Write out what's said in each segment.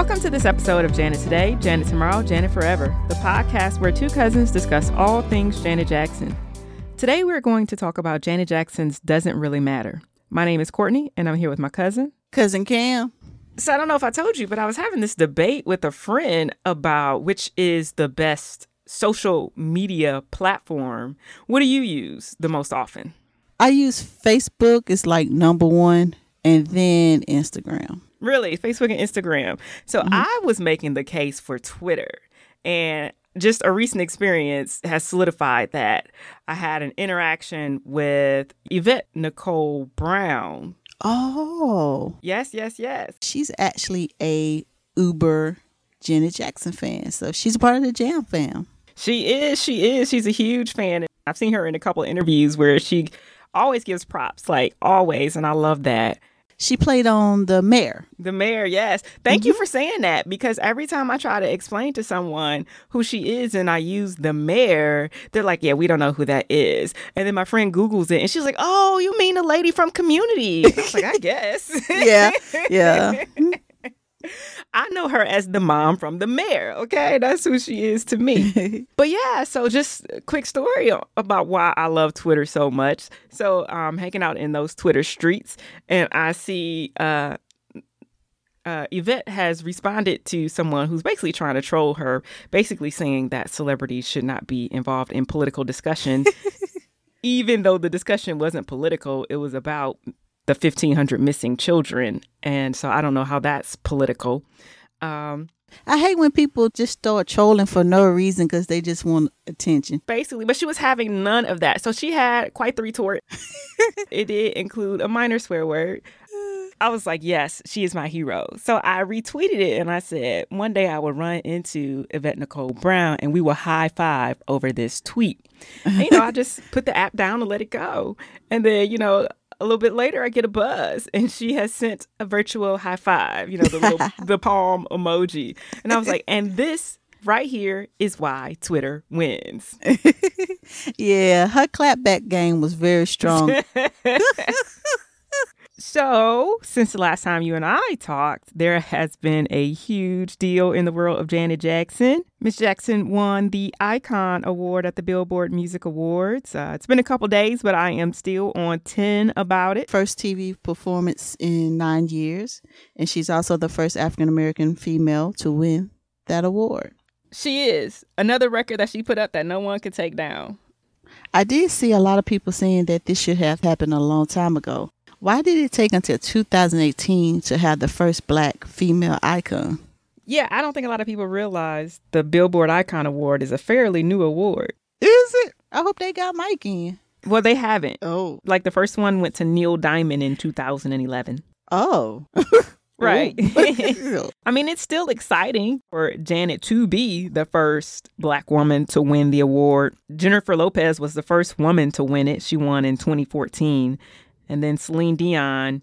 Welcome to this episode of Janet Today, Janet Tomorrow, Janet Forever, the podcast where two cousins discuss all things Janet Jackson. Today we're going to talk about Janet Jackson's Doesn't Really Matter. My name is Courtney, and I'm here with my cousin. Cousin Kam. So I don't know if I told you, but I was having this debate with a friend about which is the best social media platform. What do you use the most often? I use Facebook it's like number one, and then Instagram. Really, Facebook and Instagram. So mm-hmm. I was making the case for Twitter. And just a recent experience has solidified that. I had an interaction with Yvette Nicole Brown. Oh, Yes, yes, yes. she's actually a Uber Janet Jackson fan, so she's a part of the Jam fam. She is, she is. She's a huge fan. I've seen her in a couple of interviews where she always gives props, like always, and I love that. She played on the Mayor. The mayor, yes. Thank you mm-hmm. for saying that because every time I try to explain to someone who she is and I use the mayor, they're like, yeah, we don't know who that is. And then my friend Googles it and she's like, oh, you mean the lady from community? I was like, I guess. Yeah, yeah. I know her as the mom from the mayor. Okay. That's who she is to me. but yeah, so just a quick story about why I love Twitter so much. So I'm hanging out in those Twitter streets and I see uh uh, Yvette has responded to someone who's basically trying to troll her, basically saying that celebrities should not be involved in political discussion, even though the discussion wasn't political. It was about the 1,500 missing children. And so I don't know how that's political. Um, I hate when people just start trolling for no reason because they just want attention. basically, but she was having none of that. So she had quite the retort. it did include a minor swear word. I was like, yes, she is my hero. So I retweeted it and I said, one day I will run into Yvette Nicole Brown and we will high five over this tweet. And, you know, I just put the app down and let it go. And then, you know, a little bit later, I get a buzz, and she has sent a virtual high five. You know, the little the palm emoji, and I was like, and this right here is why Twitter wins. Yeah, her clapback game was very strong. So, since the last time you and I talked, there has been a huge deal in the world of Janet Jackson. Miss Jackson won the Icon Award at the Billboard Music Awards. Uh, it's been a couple days, but I am still on 10 about it. first TV performance in nine years, and she's also the first African American female to win that award. She is another record that she put up that no one could take down. I did see a lot of people saying that this should have happened a long time ago. Why did it take until 2018 to have the first black female icon? Yeah, I don't think a lot of people realize the Billboard Icon Award is a fairly new award. Is it? I hope they got Mike in. Well, they haven't. Oh. Like the first one went to Neil Diamond in 2011. Oh. Right. I mean, it's still exciting for Janet to be the first black woman to win the award. Jennifer Lopez was the first woman to win it. She won in 2014. And then Celine Dion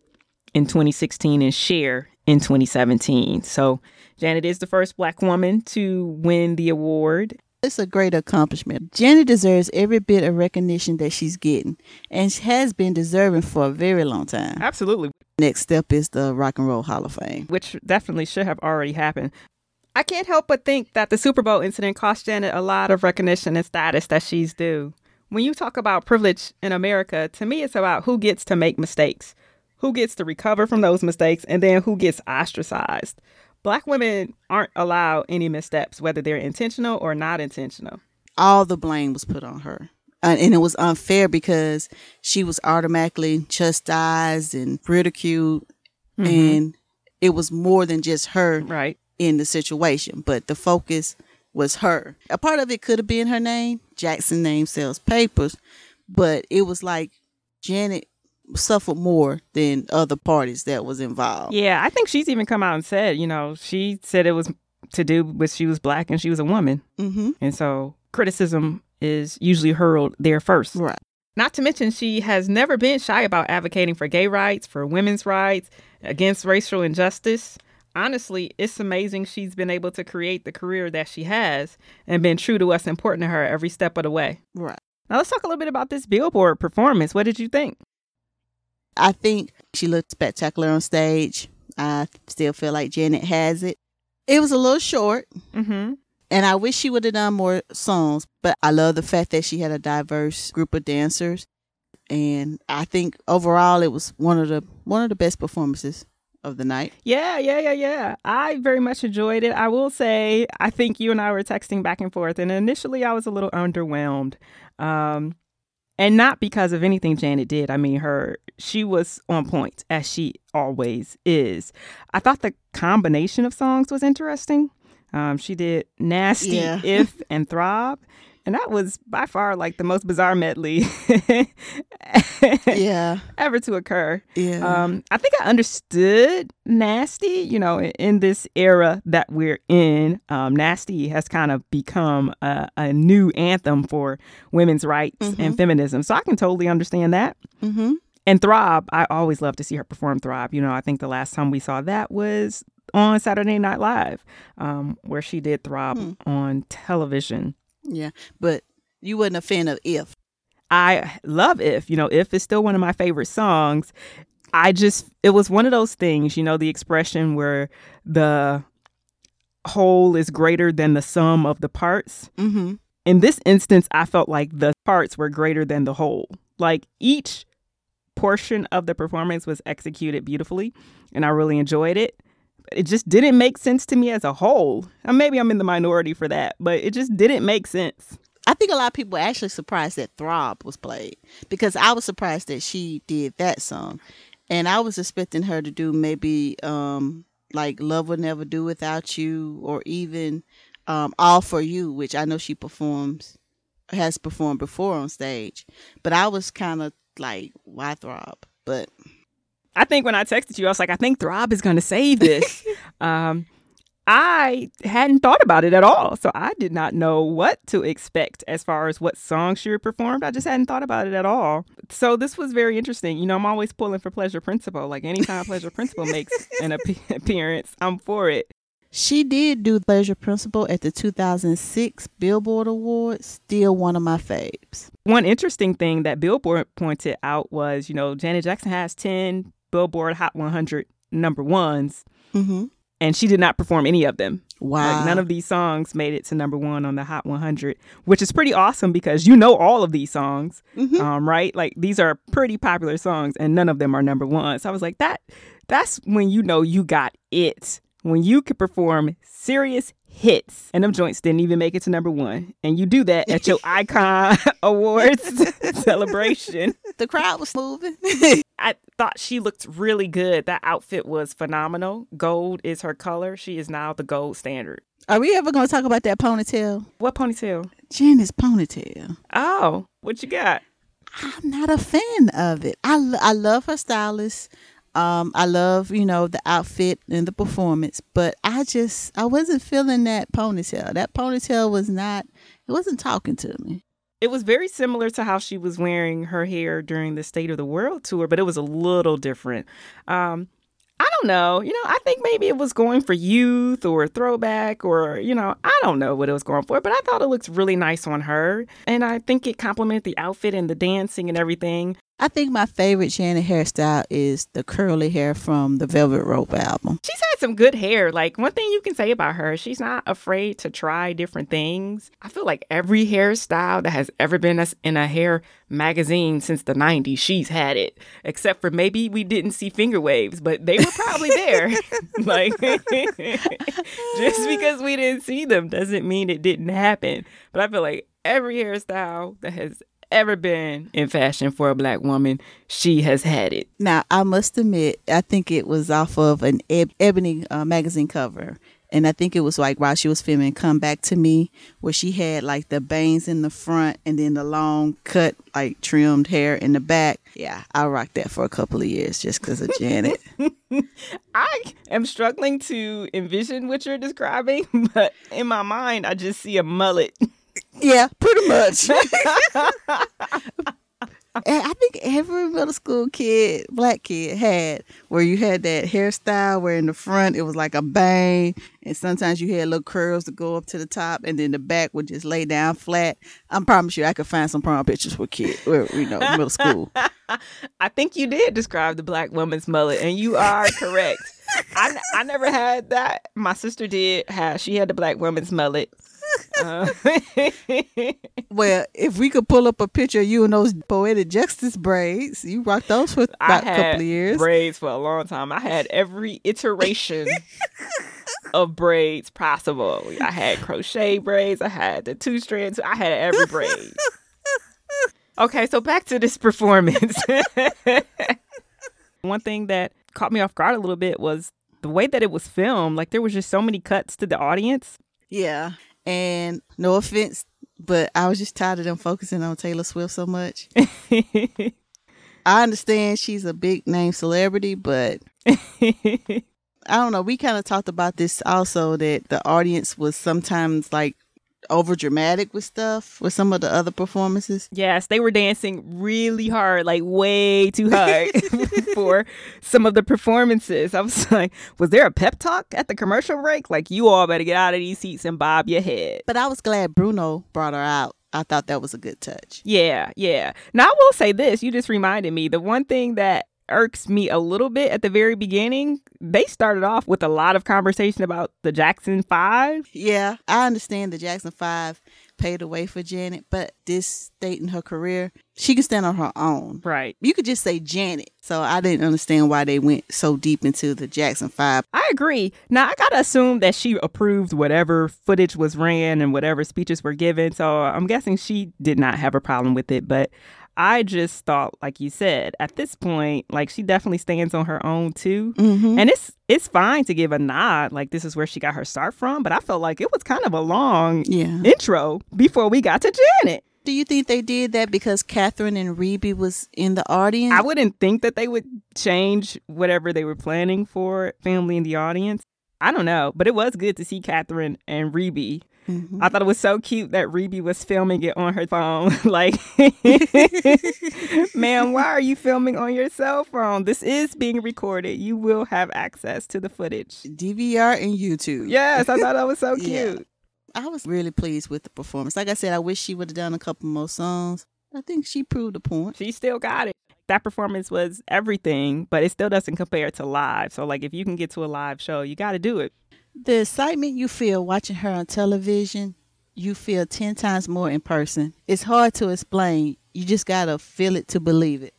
in 2016 and Cher in 2017. So Janet is the first black woman to win the award. It's a great accomplishment. Janet deserves every bit of recognition that she's getting, and she has been deserving for a very long time. Absolutely. Next step is the Rock and Roll Hall of Fame. which definitely should have already happened. I can't help but think that the Super Bowl incident cost Janet a lot of recognition and status that she's due. When you talk about privilege in America, to me, it's about who gets to make mistakes, who gets to recover from those mistakes, and then who gets ostracized. Black women aren't allowed any missteps, whether they're intentional or not intentional. All the blame was put on her. Uh, and it was unfair because she was automatically chastised and ridiculed. And it was more than just her Right. in the situation, but the focus was her. A part of it could have been her name. Jackson name sells papers, but it was like Janet suffered more than other parties that was involved. Yeah, I think she's even come out and said, you know, she said it was to do with she was black and she was a woman. Mm-hmm. And so criticism is usually hurled there first. Right. Not to mention, she has never been shy about advocating for gay rights, for women's rights, against racial injustice. Honestly, it's amazing she's been able to create the career that she has and been true to what's important to her every step of the way. Right. Now, let's talk a little bit about this Billboard performance. What did you think? I think she looked spectacular on stage. I still feel like Janet has it. It was a little short. Mm-hmm. And I wish she would have done more songs, but I love the fact that she had a diverse group of dancers. And I think overall it was one of the one of the best performances of the night. Yeah, yeah, yeah, yeah. I very much enjoyed it. I will say, I think you and I were texting back and forth, and initially I was a little underwhelmed. Um, and not because of anything Janet did. I mean, her she was on point as she always is. I thought the combination of songs was interesting. Um, she did "Nasty," Yeah. "If," and "Throb," and that was by far like the most bizarre medley Yeah. ever to occur. Yeah. Um, I think I understood nasty. You know, in, in this era that we're in, um, nasty has kind of become a, a new anthem for women's rights and feminism. So I can totally understand that. mm-hmm. And Throb, I always love to see her perform Throb. You know, I think the last time we saw that was on Saturday Night Live, um, where she did Throb on television. Yeah. But you wasn't a fan of if. I love If. You know, If is still one of my favorite songs. I just, it was one of those things, you know, the expression where the whole is greater than the sum of the parts. Mm-hmm. In this instance, I felt like the parts were greater than the whole. Like each portion of the performance was executed beautifully, and I really enjoyed it. It just didn't make sense to me as a whole. And maybe I'm in the minority for that, but it just didn't make sense. I think a lot of people were actually surprised that Throb was played because I was surprised that she did that song. And I was expecting her to do maybe um like Love Will Never Do Without You or even um All For You, which I know she performs has performed before on stage. But I was kind of like, why Throb? But I think when I texted you, I was like, I think Throb is going to save this. um, I hadn't thought about it at all. So I did not know what to expect as far as what song she would perform. I just hadn't thought about it at all. So this was very interesting. You know, I'm always pulling for Pleasure Principle. Like anytime Pleasure Principle makes an ap- appearance, I'm for it. she did do Pleasure Principle at the 2006 Billboard Awards. Still one of my faves. One interesting thing that Billboard pointed out was, you know, Janet Jackson has 10 Billboard Hot 100 number ones, Mm-hmm. and she did not perform any of them. Wow. Like none of these songs made it to number one on the Hot 100, which is pretty awesome because you know all of these songs, Mhm. um, right? Like these are pretty popular songs, and none of them are number one. So I was like, that that's when you know you got it. When you could perform serious hits, and them joints didn't even make it to number one, and you do that at your Icon Awards celebration. the crowd was moving. I thought she looked really good. That outfit was phenomenal. Gold is her color. She is now the gold standard. Are we ever going to talk about that ponytail? What ponytail? Janet's ponytail. Oh, what you got? I'm not a fan of it. I, lo- I love her stylist. Um, I love, you know, the outfit and the performance, but I just, I wasn't feeling that ponytail. That ponytail was not, it wasn't talking to me. It was very similar to how she was wearing her hair during the State of the World tour, but it was a little different. Um, I don't know. You know, I think maybe it was going for youth or throwback or, you know, I don't know what it was going for, but I thought it looked really nice on her. And I think it complemented the outfit and the dancing and everything. I think my favorite Janet hairstyle is the curly hair from the Velvet Rope album. She's had some good hair. Like one thing you can say about her, she's not afraid to try different things. I feel like every hairstyle that has ever been in a hair magazine since the 90s, she's had it. Except for maybe we didn't see finger waves, but they were probably there. like just because we didn't see them doesn't mean it didn't happen. But I feel like every hairstyle that has ever been in fashion for a black woman, she has had it. Now, I must admit, I think it was off of an Eb- Ebony uh, magazine cover. And I think it was like while she was filming Come Back to Me, where she had like the bangs in the front and then the long cut, like trimmed hair in the back. Yeah, I rocked that for a couple of years just because of Janet. I am struggling to envision what you're describing, but in my mind, I just see a mullet. Yeah, pretty much. I think every middle school kid, black kid, had where you had that hairstyle where in the front it was like a bang, and sometimes you had little curls to go up to the top, and then the back would just lay down flat. I promise you, I could find some prom pictures for kids, where you know, middle school. I think you did describe the black woman's mullet, and you are correct. I, I never had that. My sister did have. She had the black woman's mullet. Uh, well, if we could pull up a picture of you in those poetic justice braids, you rocked those for about a couple of years. Braids for a long time. I had every iteration of braids possible. I had crochet braids. I had the two strands. I had every braid. Okay, so back to this performance. One thing that caught me off guard a little bit was the way that it was filmed. Like there was just so many cuts to the audience. Yeah. And no offense, but I was just tired of them focusing on Taylor Swift so much. I understand she's a big name celebrity, but I don't know. We kind of talked about this also that the audience was sometimes like over dramatic with stuff with some of the other performances. Yes, they were dancing really hard, like way too hard for some of the performances. I was like, was there a pep talk at the commercial break? Like, you all better get out of these seats and bob your head. But I was glad Bruno brought her out. I thought that was a good touch. Yeah, yeah. Now I will say this, you just reminded me the one thing that irks me a little bit at the very beginning. They started off with a lot of conversation about the Jackson Five. Yeah, I understand the Jackson Five paved the way for Janet, but this state in her career, she can stand on her own. Right. You could just say Janet. So I didn't understand why they went so deep into the Jackson Five. I agree. Now I gotta assume that she approved whatever footage was ran and whatever speeches were given. So I'm guessing she did not have a problem with it. But I just thought, like you said, at this point, like she definitely stands on her own too, mm-hmm. and it's it's fine to give a nod, like this is where she got her start from. But I felt like it was kind of a long yeah. intro before we got to Janet. Do you think they did that because Catherine and Rebbie was in the audience? I wouldn't think that they would change whatever they were planning for family in the audience. I don't know, but it was good to see Catherine and Rebbie Mm-hmm. I thought it was so cute that Rebbie was filming it on her phone. like, ma'am, why are you filming on your cell phone? This is being recorded. You will have access to the footage. DVR and YouTube. Yes, I thought that was so cute. yeah. I was really pleased with the performance. Like I said, I wish she would have done a couple more songs. I think she proved a point. She still got it. That performance was everything, but it still doesn't compare to live. So, like, if you can get to a live show, you got to do it the excitement you feel watching her on television, you feel 10 times more in person. It's hard to explain. You just got to feel it to believe it.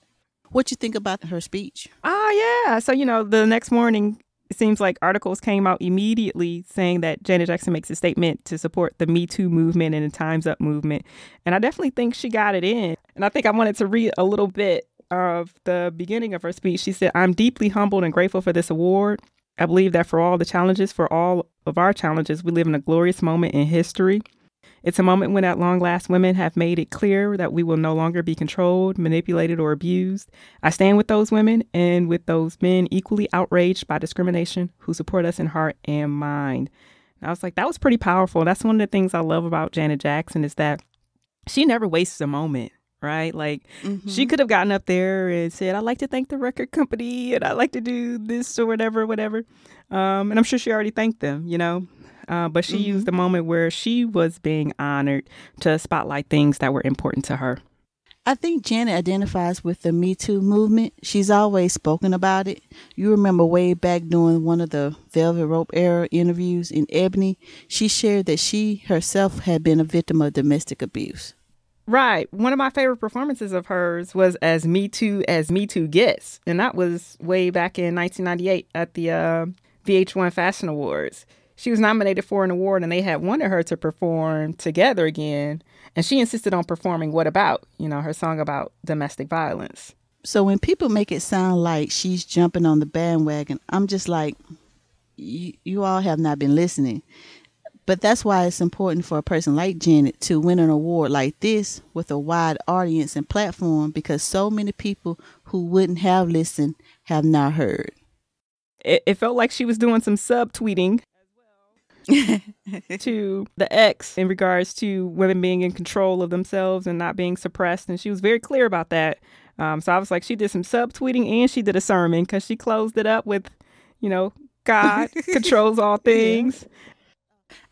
What you think about her speech? Oh, yeah. So, you know, the next morning, it seems like articles came out immediately saying that Janet Jackson makes a statement to support the Me Too movement and the Time's Up movement. And I definitely think she got it in. And I think I wanted to read a little bit of the beginning of her speech. She said, I'm deeply humbled and grateful for this award. I believe that for all the challenges, for all of our challenges, we live in a glorious moment in history. It's a moment when, at long last, women have made it clear that we will no longer be controlled, manipulated, or abused. I stand with those women and with those men equally outraged by discrimination who support us in heart and mind. And I was like, that was pretty powerful. That's one of the things I love about Janet Jackson is that she never wastes a moment right? Like mm-hmm. she could have gotten up there and said, "I'd like to thank the record company and I'd like to do this or whatever, whatever." Um, and I'm sure she already thanked them, you know. Uh, but she mm-hmm. used the moment where she was being honored to spotlight things that were important to her. I think Janet identifies with the Me Too movement. She's always spoken about it. You remember way back during one of the Velvet Rope era interviews in Ebony, she shared that she herself had been a victim of domestic abuse. Right. One of my favorite performances of hers was as Me Too as Me Too gets, and that was way back in 1998 at the uh, VH1 Fashion Awards. She was nominated for an award, and they had wanted her to perform together again, and she insisted on performing "What About," you know, her song about domestic violence. So when people make it sound like she's jumping on the bandwagon, I'm just like, you, you all have not been listening. But that's why it's important for a person like Janet to win an award like this with a wide audience and platform because so many people who wouldn't have listened have not heard. It, it felt like she was doing some sub subtweeting to the ex in regards to women being in control of themselves and not being suppressed. And she was very clear about that. Um, so I was like, she did some subtweeting and she did a sermon because she closed it up with, you know, God controls all things.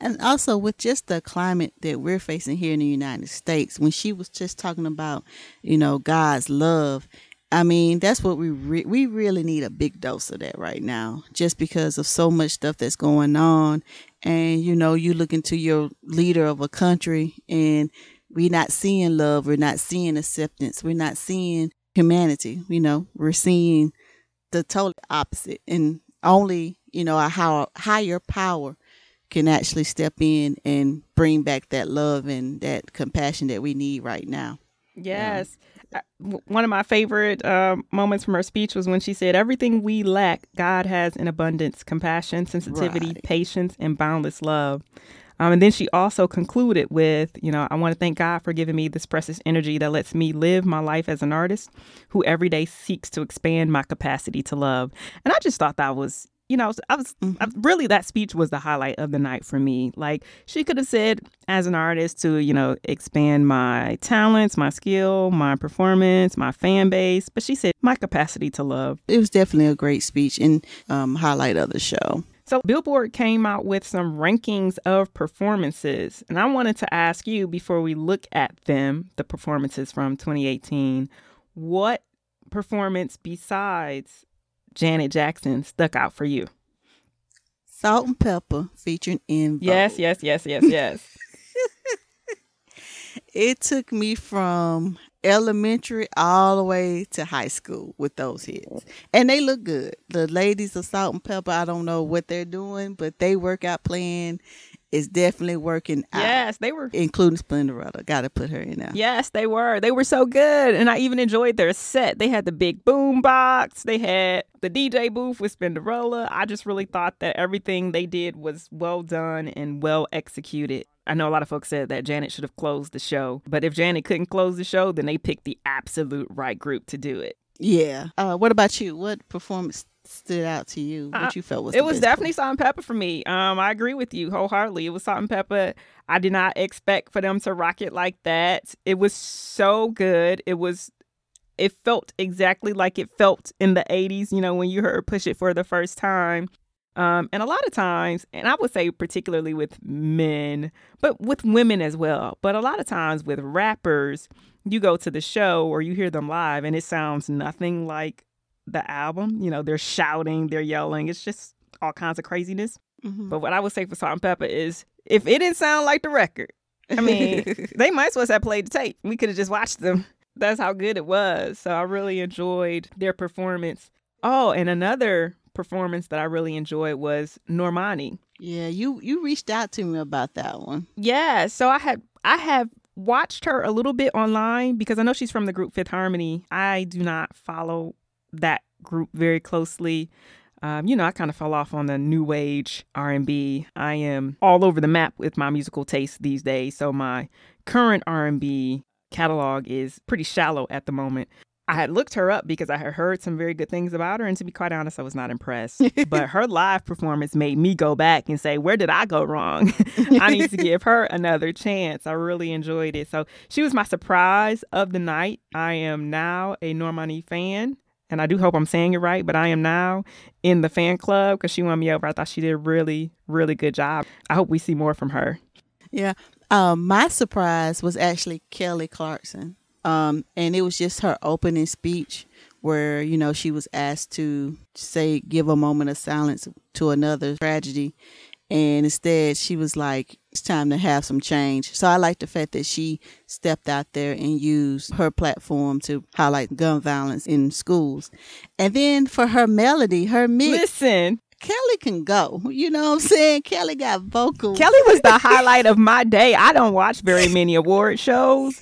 And also with just the climate that we're facing here in the United States, when she was just talking about, you know, God's love, I mean, that's what we re- we really need a big dose of that right now, just because of so much stuff that's going on, and you know, you look into your leader of a country, and we're not seeing love, we're not seeing acceptance, we're not seeing humanity. You know, we're seeing the total opposite, and only you know a higher power can actually step in and bring back that love and that compassion that we need right now. Yes. Uh, one of my favorite uh, moments from her speech was when she said, Everything we lack, God has in abundance compassion, sensitivity, right. patience, and boundless love. Um, and then she also concluded with, you know, I want to thank God for giving me this precious energy that lets me live my life as an artist who every day seeks to expand my capacity to love. And I just thought that was you know, I was mm-hmm. I, really that speech was the highlight of the night for me. Like she could have said, as an artist, to you know expand my talents, my skill, my performance, my fan base, but she said my capacity to love. It was definitely a great speech and um, highlight of the show. So Billboard came out with some rankings of performances, and I wanted to ask you before we look at them, the performances from 2018, what performance besides Janet Jackson stuck out for you? Salt-N-Pepa featuring in Yes, yes, yes, yes, yes. it took me from elementary all the way to high school with those hits. And they look good. The ladies of Salt-N-Pepa, I don't know what they're doing, but they work out playing is definitely working out. Yes, they were. Including Spinderella. Got to put her in there. Yes, they were. They were so good. And I even enjoyed their set. They had the big boom box. They had the DJ booth with Spinderella. I just really thought that everything they did was well done and well executed. I know a lot of folks said that Janet should have closed the show, but if Janet couldn't close the show, then they picked the absolute right group to do it. Yeah. Uh, what about you? What performance stood out to you? What you felt was it was definitely salt and pepper for me. Um, I agree with you wholeheartedly. It was Salt-N-Pepa. I did not expect for them to rock it like that. It was so good. It was. It felt exactly like it felt in the '80s. You know, when you heard "Push It" for the first time. Um, and a lot of times, and I would say particularly with men, but with women as well. But a lot of times with rappers, you go to the show or you hear them live, and it sounds nothing like the album. You know, they're shouting, they're yelling. It's just all kinds of craziness. Mm-hmm. But what I would say for Salt-N-Pepa is if it didn't sound like the record, I mean, they might as well have played the tape. We could have just watched them. That's how good it was. So I really enjoyed their performance. Oh, and another performance that I really enjoyed was Normani. Yeah, you you reached out to me about that one. Yeah, so I had I have watched her a little bit online because I know she's from the group Fifth Harmony. I do not follow that group very closely. Um, you know, I kind of fell off on the new age R&B. I am all over the map with my musical taste these days, so my current R&B catalog is pretty shallow at the moment. I had looked her up because I had heard some very good things about her, and to be quite honest, I was not impressed. but her live performance made me go back and say, Where did I go wrong? I need to give her another chance. I really enjoyed it. So she was my surprise of the night. I am now a Normani fan and I do hope I'm saying it right, but I am now in the fan club because she won me over. I thought she did a really, really good job. I hope we see more from her. Yeah. Um, my surprise was actually Kelly Clarkson. Um, and it was just her opening speech where, you know, she was asked to say, give a moment of silence to another tragedy. And instead, she was like, it's time to have some change. So I like the fact that she stepped out there and used her platform to highlight gun violence in schools. And then for her melody, her mix. Listen. Kelly can go. You know what I'm saying? Kelly got vocals. Kelly was the highlight of my day. I don't watch very many award shows.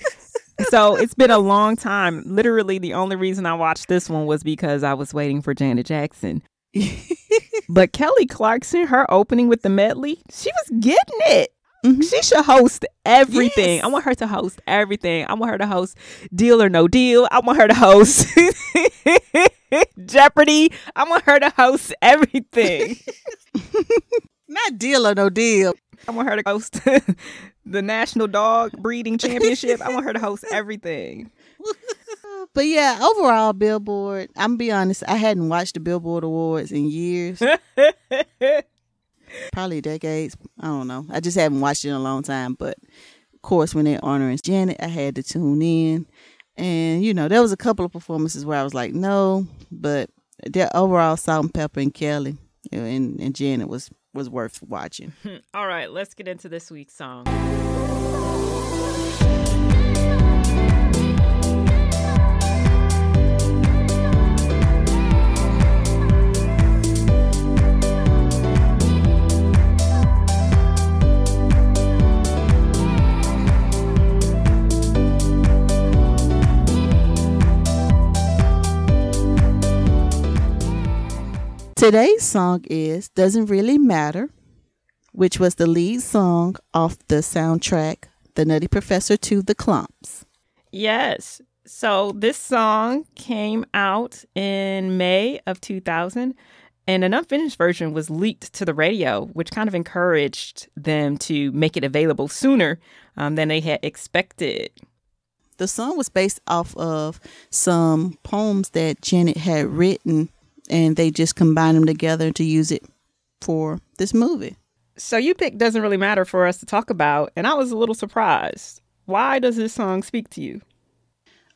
so it's been a long time. Literally, the only reason I watched this one was because I was waiting for Janet Jackson. but Kelly Clarkson, her opening with the medley, she was getting it. Mm-hmm. She should host everything. Yes. I want her to host everything. I want her to host Deal or No Deal. I want her to host Jeopardy. I want her to host everything. Not Deal or No Deal. I want her to host the National Dog Breeding Championship. I want her to host everything. But yeah, overall, Billboard. I'm gonna be honest. I hadn't watched the Billboard Awards in years, probably decades. I don't know. I just haven't watched it in a long time. But of course, when they're honoring Janet, I had to tune in. And you know, there was a couple of performances where I was like, no, but the overall Salt-N-Pepa and Kelly and, and Janet was was worth watching. All right, let's get into this week's song. Today's song is Doesn't Really Matter, which was the lead song off the soundtrack The Nutty Professor to the Klumps. Yes. So this song came out in May of 2000 and an unfinished version was leaked to the radio, which kind of encouraged them to make it available sooner um, than they had expected. The song was based off of some poems that Janet had written and they just combined them together to use it for this movie. So you pick doesn't really matter for us to talk about, and I was a little surprised. Why does this song speak to you?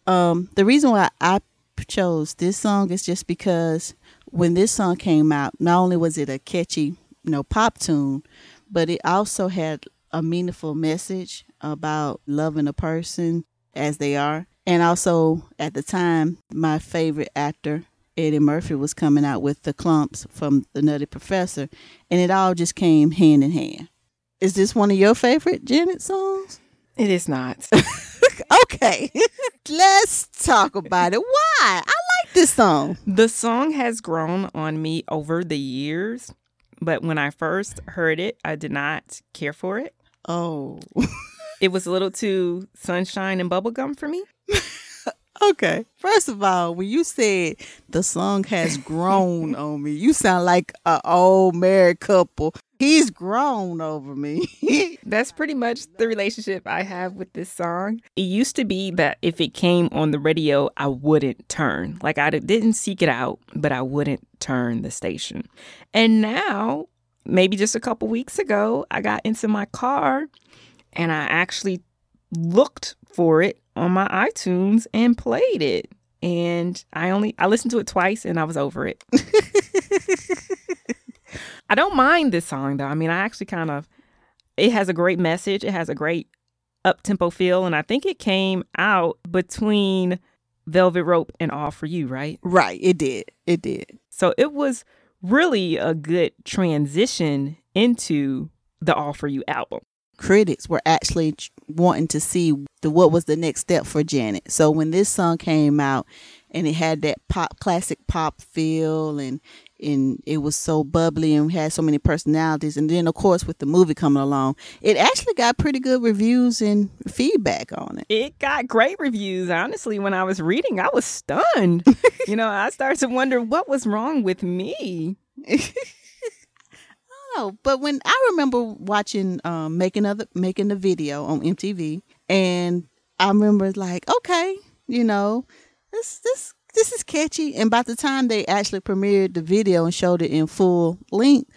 Um, the reason why I chose this song is just because when this song came out, not only was it a catchy, you know, pop tune, but it also had a meaningful message about loving a person as they are. And also at the time, my favorite actor Eddie Murphy was coming out with the Klumps from the Nutty Professor, and it all just came hand in hand. Is this one of your favorite Janet songs? It is not. okay, let's talk about it. Why? I like this song. The song has grown on me over the years, but when I first heard it, I did not care for it. Oh. it was a little too sunshine and bubblegum for me. Okay. First of all, when you said the song has grown on me, you sound like an old married couple. He's grown over me. That's pretty much the relationship I have with this song. It used to be that if it came on the radio, I wouldn't turn. Like I didn't seek it out, but I wouldn't turn the station. And now, maybe just a couple weeks ago, I got into my car and I actually looked for it on my iTunes and played it. And I only I listened to it twice and I was over it. I don't mind this song though. I mean, I actually kind of it has a great message. It has a great up tempo feel, and I think it came out between Velvet Rope and All for You, right? Right. It did. It did. So it was really a good transition into the All for You album critics were actually wanting to see the what was the next step for Janet. So when this song came out and it had that pop classic pop feel and and it was so bubbly and had so many personalities. And then of course with the movie coming along it actually got pretty good reviews and feedback on it. It got great reviews. Honestly when i was reading i was stunned. You know i started to wonder what was wrong with me know, but when I remember watching um, making other making the video on MTV, and I remember like, okay, you know, this this this is catchy. And by the time they actually premiered the video and showed it in full length,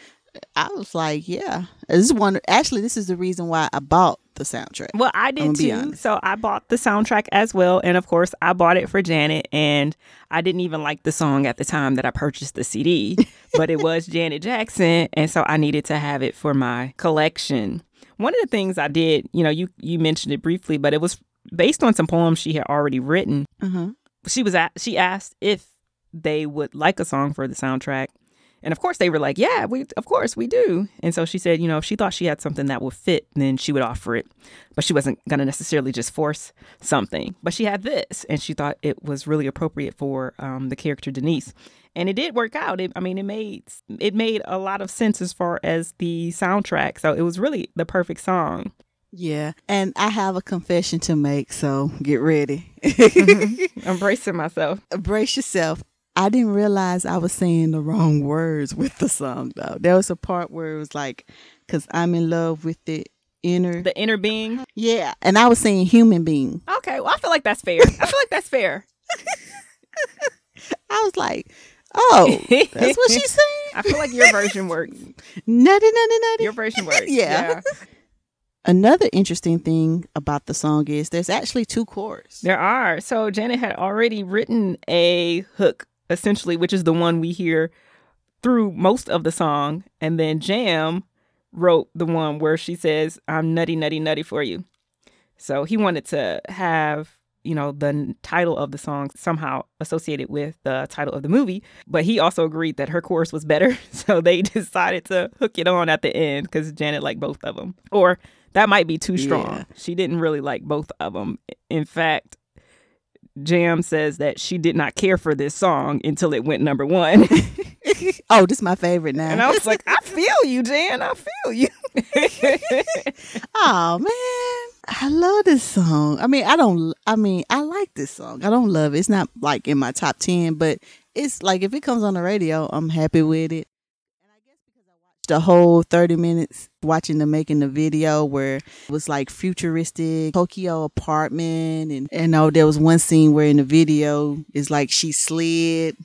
I was like, yeah, this is one. Actually, this is the reason why I bought the soundtrack. Well, I did too. So I bought the soundtrack as well, and of course, I bought it for Janet. And I didn't even like the song at the time that I purchased the CD, but it was Janet Jackson, and so I needed to have it for my collection. One of the things I did, you know, you you mentioned it briefly, but it was based on some poems she had already written. Uh-huh. She was at, she asked if they would like a song for the soundtrack and of course they were like, "Yeah, we of course we do." And so she said, you know, if she thought she had something that would fit, then she would offer it. But she wasn't going to necessarily just force something. But she had this, and she thought it was really appropriate for um, the character Denise. And it did work out. It, I mean, it made it made a lot of sense as far as the soundtrack. So it was really the perfect song. Yeah, and I have a confession to make, so get ready. I'm bracing myself. Brace yourself. I didn't realize I was saying the wrong words with the song though. There was a part where it was like, "Cause I'm in love with the inner, the inner being." Yeah, and I was saying human being. Okay, well, I feel like that's fair. I feel like that's fair. I was like, "Oh, that's what she's saying." I feel like your version works. Nutty, nutty, nutty. Your version works. yeah. yeah. Another interesting thing about the song is there's actually two chords. There are. So Janet had already written a hook, essentially, which is the one we hear through most of the song. And then Jam wrote the one where she says, I'm nutty, nutty, nutty for you. So he wanted to have, you know, the title of the song somehow associated with the title of the movie. But he also agreed that her chorus was better. So they decided to hook it on at the end because Janet liked both of them. Or that might be too strong. Yeah. She didn't really like both of them. In fact, Jam says that she did not care for this song until it went number one. oh, this is my favorite now. and I was like, I feel you, Jam. I feel you. oh man, I love this song. I mean, I don't. I mean, I like this song. I don't love it. It's not like in my top ten, but it's like if it comes on the radio, I'm happy with it. And I guess because I watched the whole 30 minutes watching the making the video where it was like futuristic Tokyo apartment and and oh there was one scene where in the video is like she slid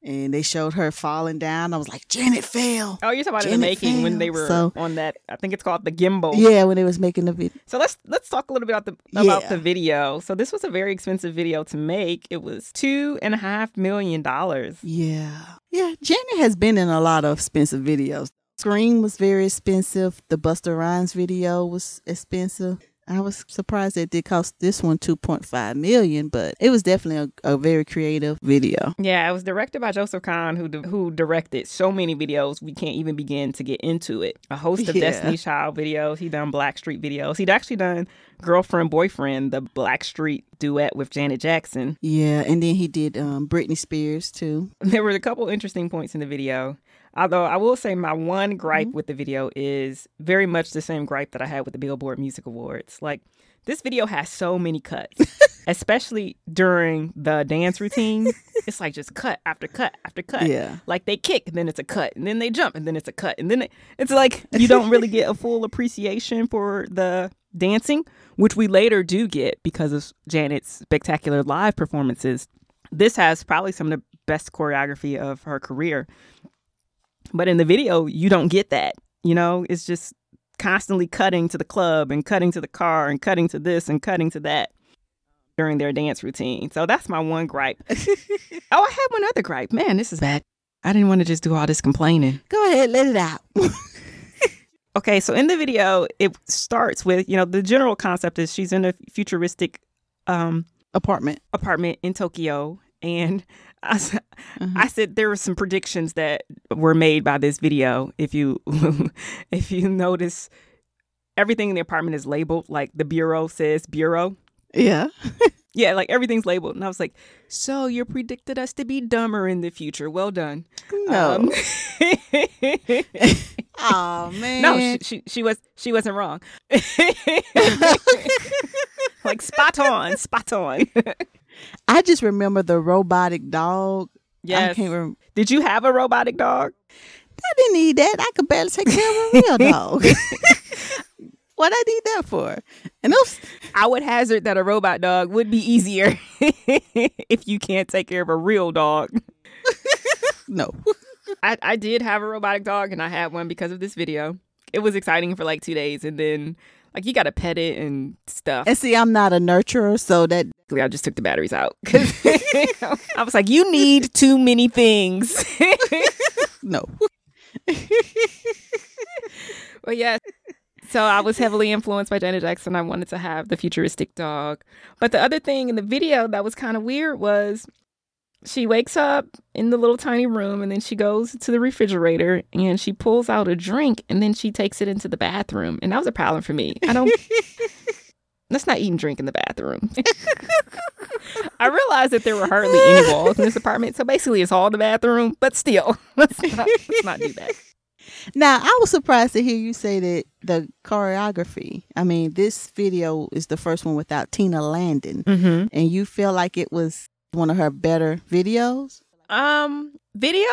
and they showed her falling down. I was like, Janet fell. Oh, you're talking about in the making when they were So- on that. I think it's called the gimbal. Yeah, when they was making the video. So let's let's talk a little bit about the about Yeah. the video. So this was a very expensive video to make. It was two and a half million dollars. Yeah. Yeah. Janet has been in a lot of expensive videos. Scream was very expensive. The Busta Rhymes video was expensive. I was surprised that it did cost this one two point five million, but it was definitely a, a very creative video. Yeah, it was directed by Joseph Kahn, who who directed so many videos we can't even begin to get into it. A host of Yeah. Destiny Child videos. He done Blackstreet videos. He'd actually done Girlfriend Boyfriend, the Blackstreet duet with Janet Jackson. Yeah, and then he did um Britney Spears too. There were a couple interesting points in the video. Although I will say my one gripe mm-hmm. with the video is very much the same gripe that I had with the Billboard Music Awards. Like this video has so many cuts, especially during the dance routine. It's like just cut after cut after cut. Yeah. Like they kick and then it's a cut and then they jump and then it's a cut and then it, it's like you don't really get a full appreciation for the dancing, which we later do get because of Janet's spectacular live performances. This has probably some of the best choreography of her career. But in the video, you don't get that. You know, it's just constantly cutting to the club and cutting to the car and cutting to this and cutting to that during their dance routine. So that's my one gripe. oh, I had one other gripe. Man, this is bad. I didn't want to just do all this complaining. Go ahead, let it out. Okay, so in the video, it starts with, you know, the general concept is she's in a futuristic um, Apartment. apartment in Tokyo. And I, Mhm. I said there were some predictions that were made by this video. If you if you notice, everything in the apartment is labeled. Like the bureau says bureau. Yeah. Yeah, like everything's labeled. And I was like, so you predicted us to be dumber in the future. Well done. No. Um, oh man. no, she, she she was she wasn't wrong. like spot on, spot on. I just remember the robotic dog. I yes. can't remember. Did you have a robotic dog? I didn't need that. I could barely take care of a real dog. what I need that for? And those I would hazard that a robot dog would be easier if you can't take care of a real dog. no. I, I did have a robotic dog and I had one because of this video. It was exciting for like two days and then like you gotta pet it and stuff. And see, I'm not a nurturer, so that I just took the batteries out I was like, you need too many things. no. But yeah. So I was heavily influenced by Janet Jackson. I wanted to have the futuristic dog. But the other thing in the video that was kind of weird was she wakes up in the little tiny room and then she goes to the refrigerator and she pulls out a drink and then she takes it into the bathroom. And that was a problem for me. I don't let's not eat and drink in the bathroom. I realized that there were hardly any walls in this apartment. So basically it's all the bathroom, but still, let's not, let's not do that. Now, I was surprised to hear you say that the choreography. I mean, this video is the first one without Tina Landon, Mm-hmm. and you feel like it was one of her better videos. Um, video,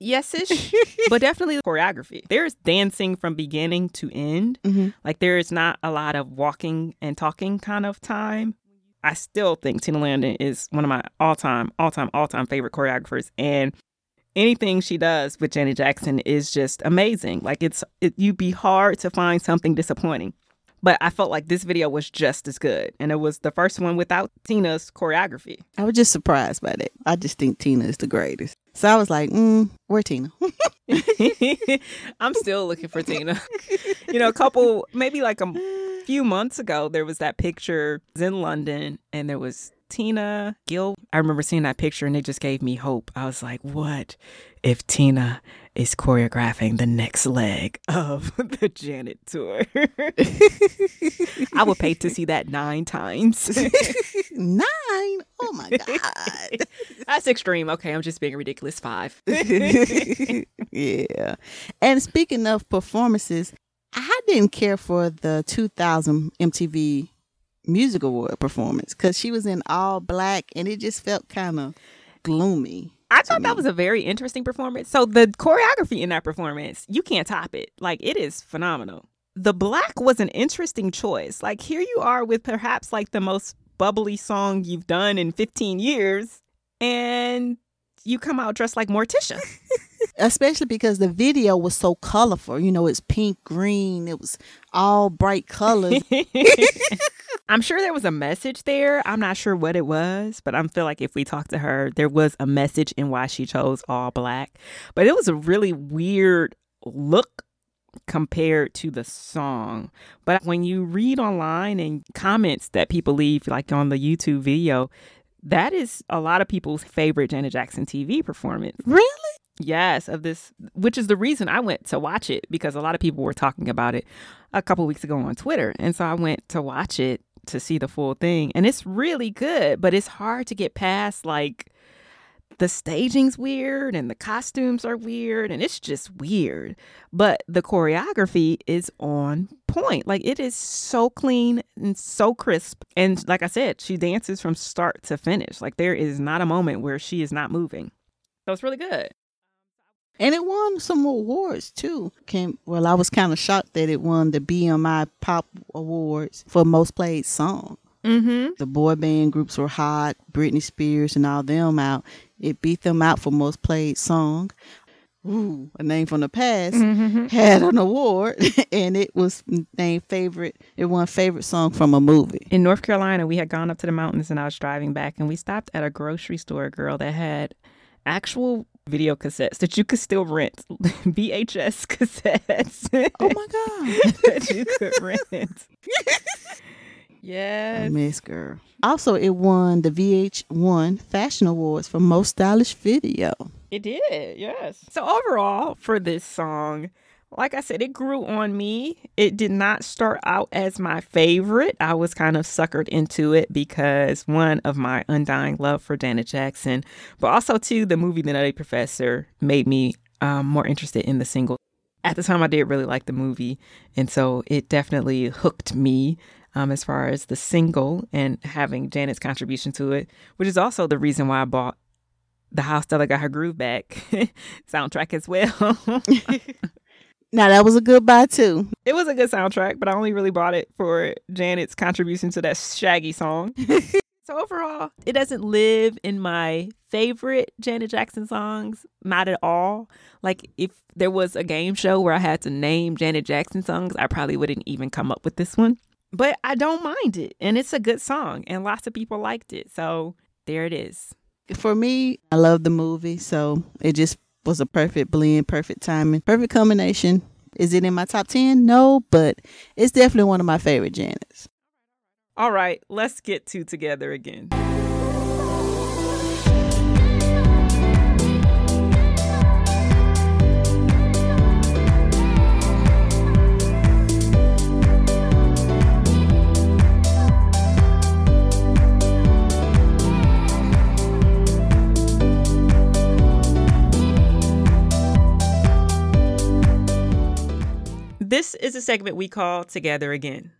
yes-ish, but definitely choreography. There's dancing from beginning to end. Mm-hmm. Like there is not a lot of walking and talking kind of time. I still think Tina Landon is one of my all-time, all-time, all-time favorite choreographers, and anything she does with Janet Jackson is just amazing. Like it's it, you'd be hard to find something disappointing. But I felt like this video was just as good. And it was the first one without Tina's choreography. I was just surprised by that. I just think Tina is the greatest. So I was like, mm, where Tina? I'm still looking for Tina. you know, a couple, maybe like a few months ago, there was that picture in London and there was Tina Gill. I remember seeing that picture and it just gave me hope. I was like, what if Tina is choreographing the next leg of the Janet tour? I would pay to see that nine times. Nine? Oh my God. That's extreme. Okay, I'm just being ridiculous. Five. yeah. And speaking of performances, I didn't care for the 2000 MTV Music Award performance because she was in all black and it just felt kind of gloomy. I thought that was a very interesting performance. So the choreography in that performance, you can't top it. Like it is phenomenal. The black was an interesting choice. Like here you are with perhaps like the most bubbly song you've done in 15 years and you come out dressed like Morticia. Especially because the video was so colorful. You know, it's pink, green, it was all bright colors. I'm sure there was a message there. I'm not sure what it was, but I feel like if we talked to her, there was a message in why she chose all black. But it was a really weird look compared to the song. But when you read online and comments that people leave, like on the YouTube video, that is a lot of people's favorite Janet Jackson TV performance. really? Yes, of this, which is the reason I went to watch it because a lot of people were talking about it a couple weeks ago on Twitter. And so I went to watch it to see the full thing. And it's really good, but it's hard to get past like the staging's weird and the costumes are weird and it's just weird. But the choreography is on point. Like it is so clean and so crisp. And like I said, she dances from start to finish. Like there is not a moment where she is not moving. So it's really good. And it won some awards too. Came well, I was kind of shocked that it won the BMI Pop Awards for most played song. Mm-hmm. The boy band groups were hot, Britney Spears and all them out. It beat them out for most played song. Ooh, a name from the past Mm-hmm. had an award, and it was named favorite. It won favorite song from a movie. In North Carolina, we had gone up to the mountains and I was driving back and we stopped at a grocery store, girl, that had actual video cassettes that you could still rent. VHS cassettes. Oh my god! that you could rent. yes. Miss girl. Also, it won the VH1 Fashion Awards for most stylish video. It did, yes. So overall, for this song, like I said, it grew on me. It did not start out as my favorite. I was kind of suckered into it because one of my undying love for Janet Jackson, but also too the movie The Nutty Professor made me um, more interested in the single. At the time, I did really like the movie, and so it definitely hooked me um, as far as the single and having Janet's contribution to it, which is also the reason why I bought the How Stella Got Her Groove Back soundtrack as well. Now that was a good buy too. it was a good soundtrack, but I only really bought it for Janet's contribution to that Shaggy song. so overall, it doesn't live in my favorite Janet Jackson songs, not at all. Like if there was a game show where I had to name Janet Jackson songs, I probably wouldn't even come up with this one. But I don't mind it, and it's a good song, and lots of people liked it. So there it is. For me, I love the movie, so it just was a perfect blend, perfect timing, perfect combination. Is it in my top 10? No, but it's definitely one of my favorite Janets. All right, let's get to together again. This is a segment we call Together Again.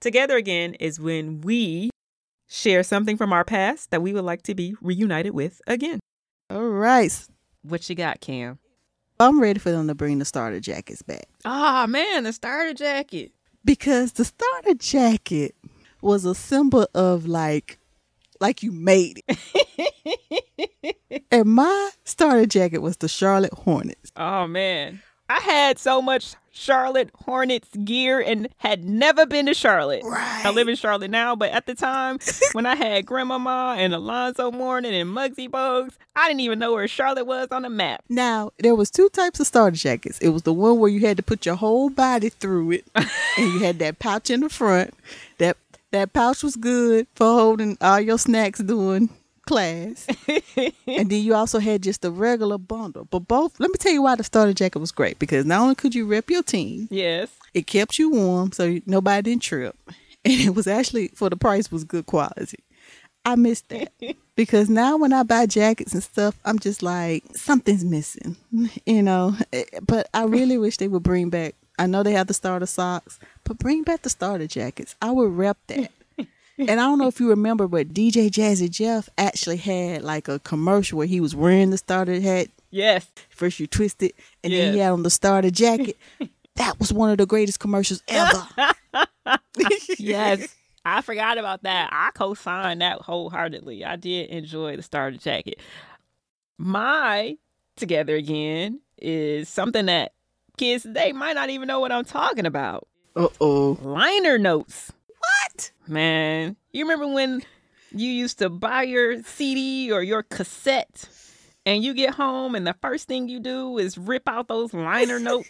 Together Again is when we share something from our past that we would like to be reunited with again. All right. What you got, Kam? I'm ready for them to bring the starter jackets back Ah, man, the starter jacket. because the starter jacket was a symbol of like, like you made it. and my starter jacket was the Charlotte Hornets. Oh, man. I had so much Charlotte Hornets gear and had never been to Charlotte. Right. I live in Charlotte now, but at the time when I had Grandmama and Alonzo Mourning and Muggsy Bogues, I didn't even know where Charlotte was on the map. Now there was two types of starter jackets. It was the one where you had to put your whole body through it, and you had that pouch in the front. That that pouch was good for holding all your snacks during class. and then you also had just a regular bundle. But both, let me tell you why the starter jacket was great because not only could you rep your team, Yes. it kept you warm so nobody didn't trip, and it was actually for the price was good quality. I missed that because now when I buy jackets and stuff, I'm just like something's missing, you know. Eh, But I really wish they would bring back. I know they have the starter socks, but bring back the starter jackets. I would rep that. And I don't know if you remember, but DJ Jazzy Jeff actually had like a commercial where he was wearing the starter hat. Yes. First you twist it, and then he had on the starter jacket. that was one of the greatest commercials ever. Yes. I forgot about that. I co signed that wholeheartedly. I did enjoy the starter jacket. My together again is something that kids today might not even know what I'm talking about. Uh oh. Liner notes. What? Man, you remember when you used to buy your CD or your cassette and you get home and the first thing you do is rip out those liner notes,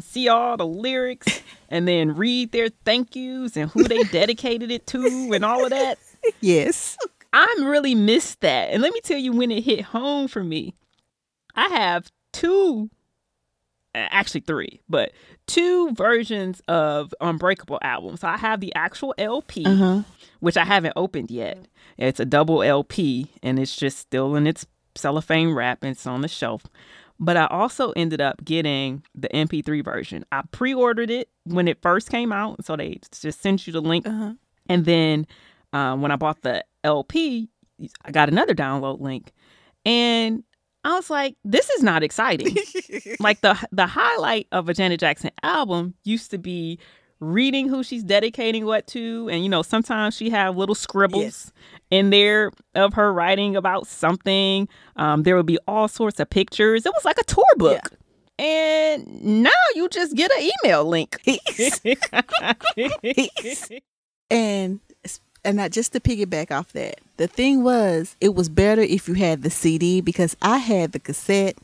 see all the lyrics, and then read their thank yous and who they dedicated it to and all of that? Yes. I'm really missed that. And let me tell you when it hit home for me. I have two, actually three, but two versions of Unbreakable albums. So I have the actual LP, Uh huh. which I haven't opened yet. It's a double LP and it's just still in its cellophane wrap and it's on the shelf. But I also ended up getting the MP3 version. I pre ordered it when it first came out. So they just sent you the link Uh huh. and then um, when I bought the LP, I got another download link, and I was like, "This is not exciting." like the the highlight of a Janet Jackson album used to be reading who she's dedicating what to, and you know sometimes she have little scribbles Yes. in there of her writing about something. Um, there would be all sorts of pictures. It was like a tour book. And now you just get an email link. and and not just to piggyback off that, the thing was, it was better if you had the CD because I had the cassette,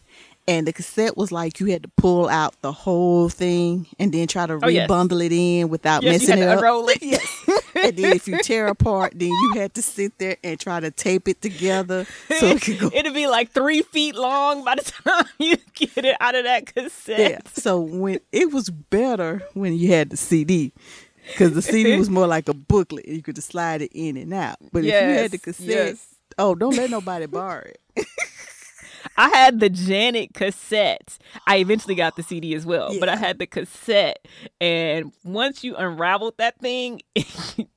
and the cassette was like you had to pull out the whole thing and then try to Oh, yes. rebundle it in without yes, you messing had it to up. unroll it. Yes. and then if you tear apart, then you had to sit there and try to tape it together so it could go. It'd be like three feet long by the time you get it out of that cassette. Yeah. So when it was better when you had the CD. Because the CD was more like a booklet. You could just slide it in and out. But if you had the cassette, yes. oh, don't let nobody borrow it. I had the Janet cassette. I eventually got the CD as well, but I had the cassette. And once you unraveled that thing,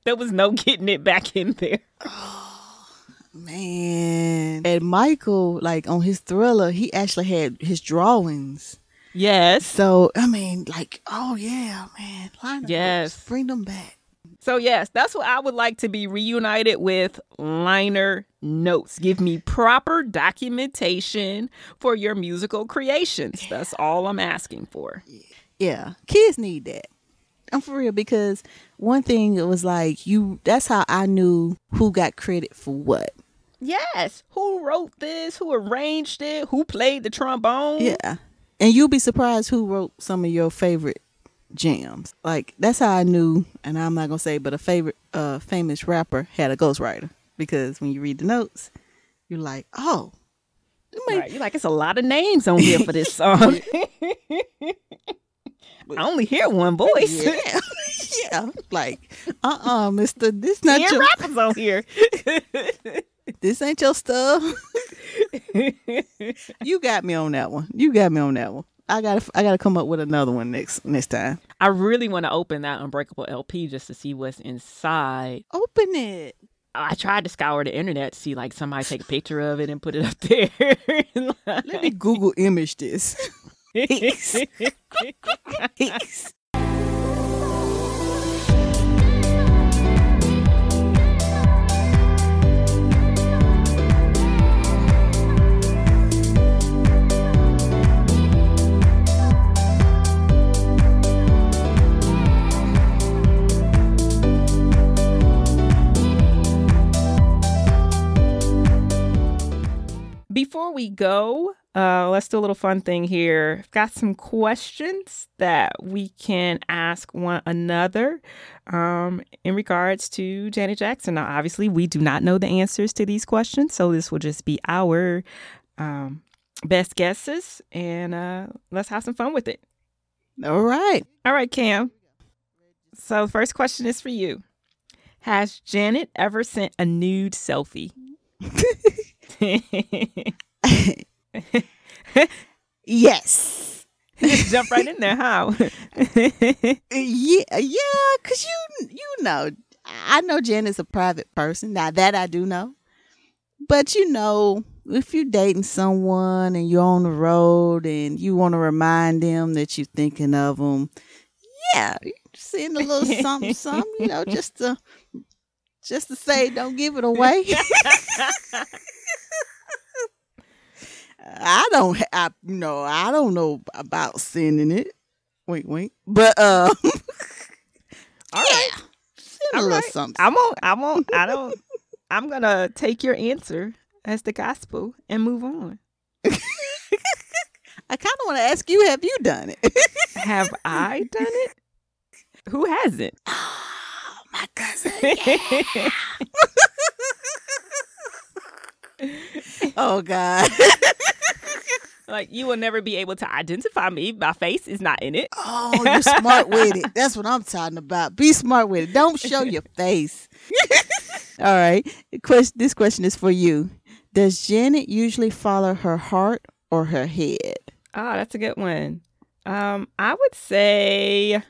there was no getting it back in there. Man. And Michael, like on his thriller, he actually had his drawings. Yes. So, I mean, like, oh, yeah, man. Line of Yes. Bring them back. So, yes, that's what I would like to be reunited with liner notes. Give me proper documentation for your musical creations. That's all I'm asking for. Yeah. Kids need that. I'm for real because one thing it was like you that's how I knew who got credit for what. Yes. Who wrote this? Who arranged it? Who played the trombone? Yeah. And you'll be surprised who wrote some of your favorite jams. Like that's how I knew, and I'm not gonna say, but a favorite uh famous rapper had a ghostwriter. Because when you read the notes, you're like, oh, Right. You're like, it's a lot of names on here for this song. I only hear one voice. yeah, yeah. Like, uh, uh Mister, this not your, rappers on here. This ain't your stuff. you got me on that one. You got me on that one. I gotta, I gotta come up with another one next, next time. I really want to open that Unbreakable LP just to see what's inside. Open it. I tried to scour the internet to see like somebody take a picture of it and put it up there. Let me Google image this. Peace. Peace. Before we go, uh, let's do a little fun thing here. I've got some questions that we can ask one another um, in regards to Janet Jackson. Now, obviously, we do not know the answers to these questions, so this will just be our um, best guesses, and uh, let's have some fun with it. All right. All right, Kam. So, first question is for you. Has Janet ever sent a nude selfie? yes. Just jump right in there, huh? yeah, yeah, cause you you know, I know Jen is a private person. Now that I do know. But you know, if you're dating someone and you're on the road and you want to remind them that you're thinking of them, yeah, send a little something, something, you know, just to just to say, don't give it away. I don't, I no, I don't know about sending it. Wink, wink. But um, all right, yeah, send a all little right. something. I won't. I won't. I don't. I'm gonna take your answer as the gospel and move on. I kind of want to ask you, have you done it? Have I done it? Who hasn't? oh, my cousin. Yeah. oh God. Like you will never be able to identify me. My face is not in it. Oh, you're smart with it. That's what I'm talking about. Be smart with it. Don't show your face. All right. Question. This question is for you. Does Janet usually follow her heart or her head? Oh, that's a good one. Um, I would say,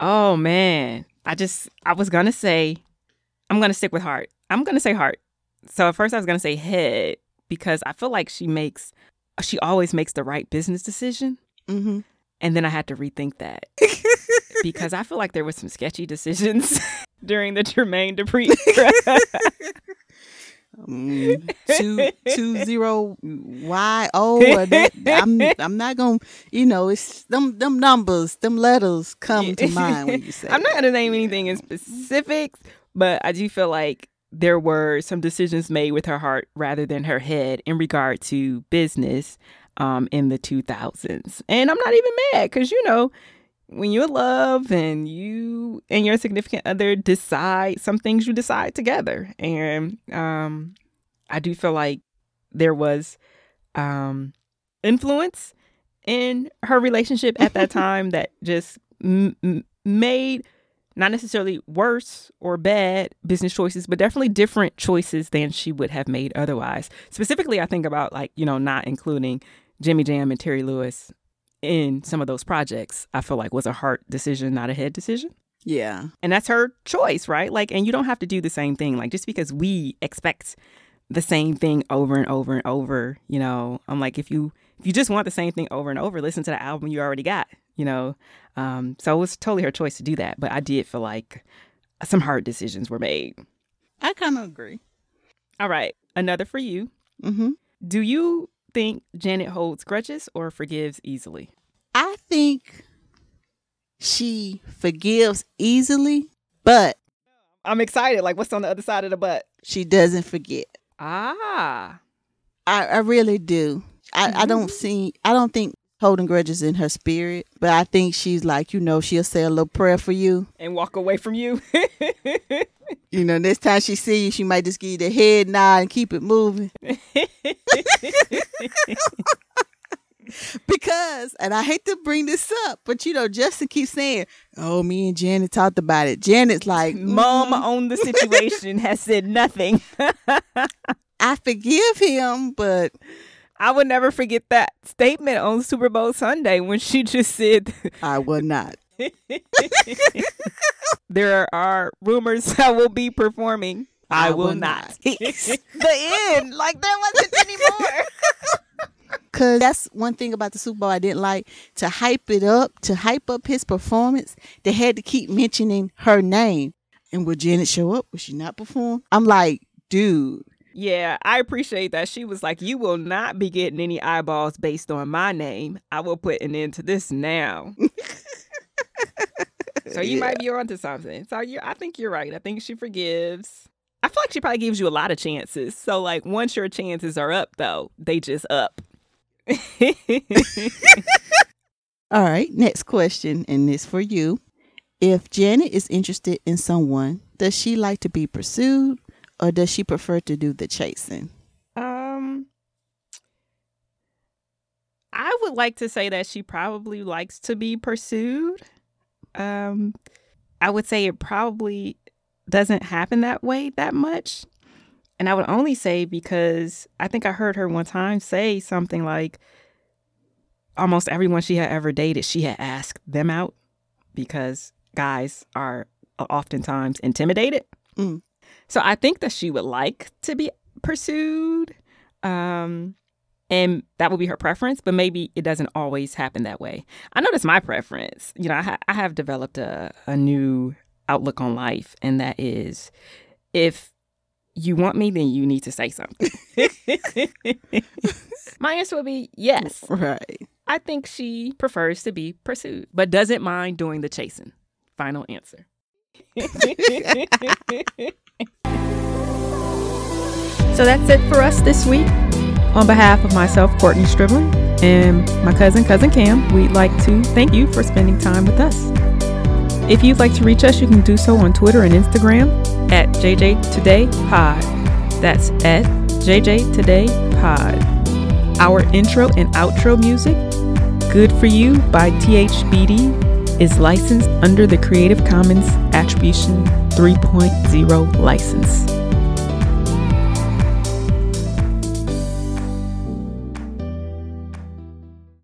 oh man, I just I was gonna say, I'm gonna stick with heart. I'm gonna say heart. So at first I was gonna say head because I feel like she makes, she always makes the right business decision, Mm-hmm. and then I had to rethink that because I feel like there were some sketchy decisions during the Jermaine Dupri. Mm, two two zero y o. that- I'm I'm not gonna. You know, it's them them numbers, them letters come to mind when you say. I'm not to name anything in specifics, but I do feel like there were some decisions made with her heart rather than her head in regard to business um, in the 2000s. And I'm not even mad because, you know, when you're in love and you and your significant other decide some things you decide together. And um, I do feel like there was um, influence in her relationship at that time that just m- m- made not necessarily worse or bad business choices, but definitely different choices than she would have made otherwise. Specifically, I think about like, you know, not including Jimmy Jam and Terry Lewis in some of those projects, I feel like was a heart decision, not a head decision. Yeah. And that's her choice, right? Like, and you don't have to do the same thing. Like, just because we expect the same thing over and over and over, you know, I'm like, if you if you just want the same thing over and over, listen to the album you already got, you know. Um, so it was totally her choice to do that. But I did feel like some hard decisions were made. I kind of agree. All right, another for you. Mm-hmm. Do you think Janet holds grudges or forgives easily? I think she forgives easily, but I'm excited. Like, what's on the other side of the butt? she doesn't forget. Ah, I, I really do. I, I don't see. I don't think holding grudges in her spirit, but I think she's like you know she'll say a little prayer for you. and walk away from you. You know, next time she see you, she might just give you the head nod and keep it moving. because, and I hate to bring this up, but you know, Justin keeps saying, "Oh, me and Janet talked about it." Janet's like, Mom "Mm, on the situation has said nothing. I forgive him, but I would never forget that statement on Super Bowl Sunday when she just said, I will not." There are rumors I will be performing. I, will, not. the end. Like there wasn't anymore. Cause that's one thing about the Super Bowl I didn't like to hype it up, to hype up his performance. They had to keep mentioning her name. And would Janet show up? Would she not perform? I'm like, dude, Yeah, I appreciate that. She was like, You will not be getting any eyeballs based on my name. I will put an end to this now. so you Yeah. might be onto something. So you I think you're right. I think she forgives. I feel like she probably gives you a lot of chances. So like once your chances are up though, they just up. All right, next question, and this for you. If Janet is interested in someone, does she like to be pursued or does she prefer to do the chasing? Um I would like to say that she probably likes to be pursued. Um I would say it probably doesn't happen that way that much. And I would only say because I think I heard her one time say something like almost everyone she had ever dated, she had asked them out because guys are oftentimes intimidated. Mm. So I think that she would like to be pursued. Um, and that would be her preference, but maybe it doesn't always happen that way. I know that's my preference. You know, I, ha- I have developed a, a new outlook on life, and that is if you want me, then you need to say something. my answer would be yes. Right. I think she prefers to be pursued, but doesn't mind doing the chasing. Final answer. so that's it for us this week. On behalf of myself, Courtney Stribling, and my cousin, Cousin Kam, we'd like to thank you for spending time with us. If you'd like to reach us, you can do so on Twitter and Instagram at JJ Today Pod. That's at JJ Today Pod. Our intro and outro music, Good For You by THBD, is licensed under the Creative Commons Attribution 3.0 license.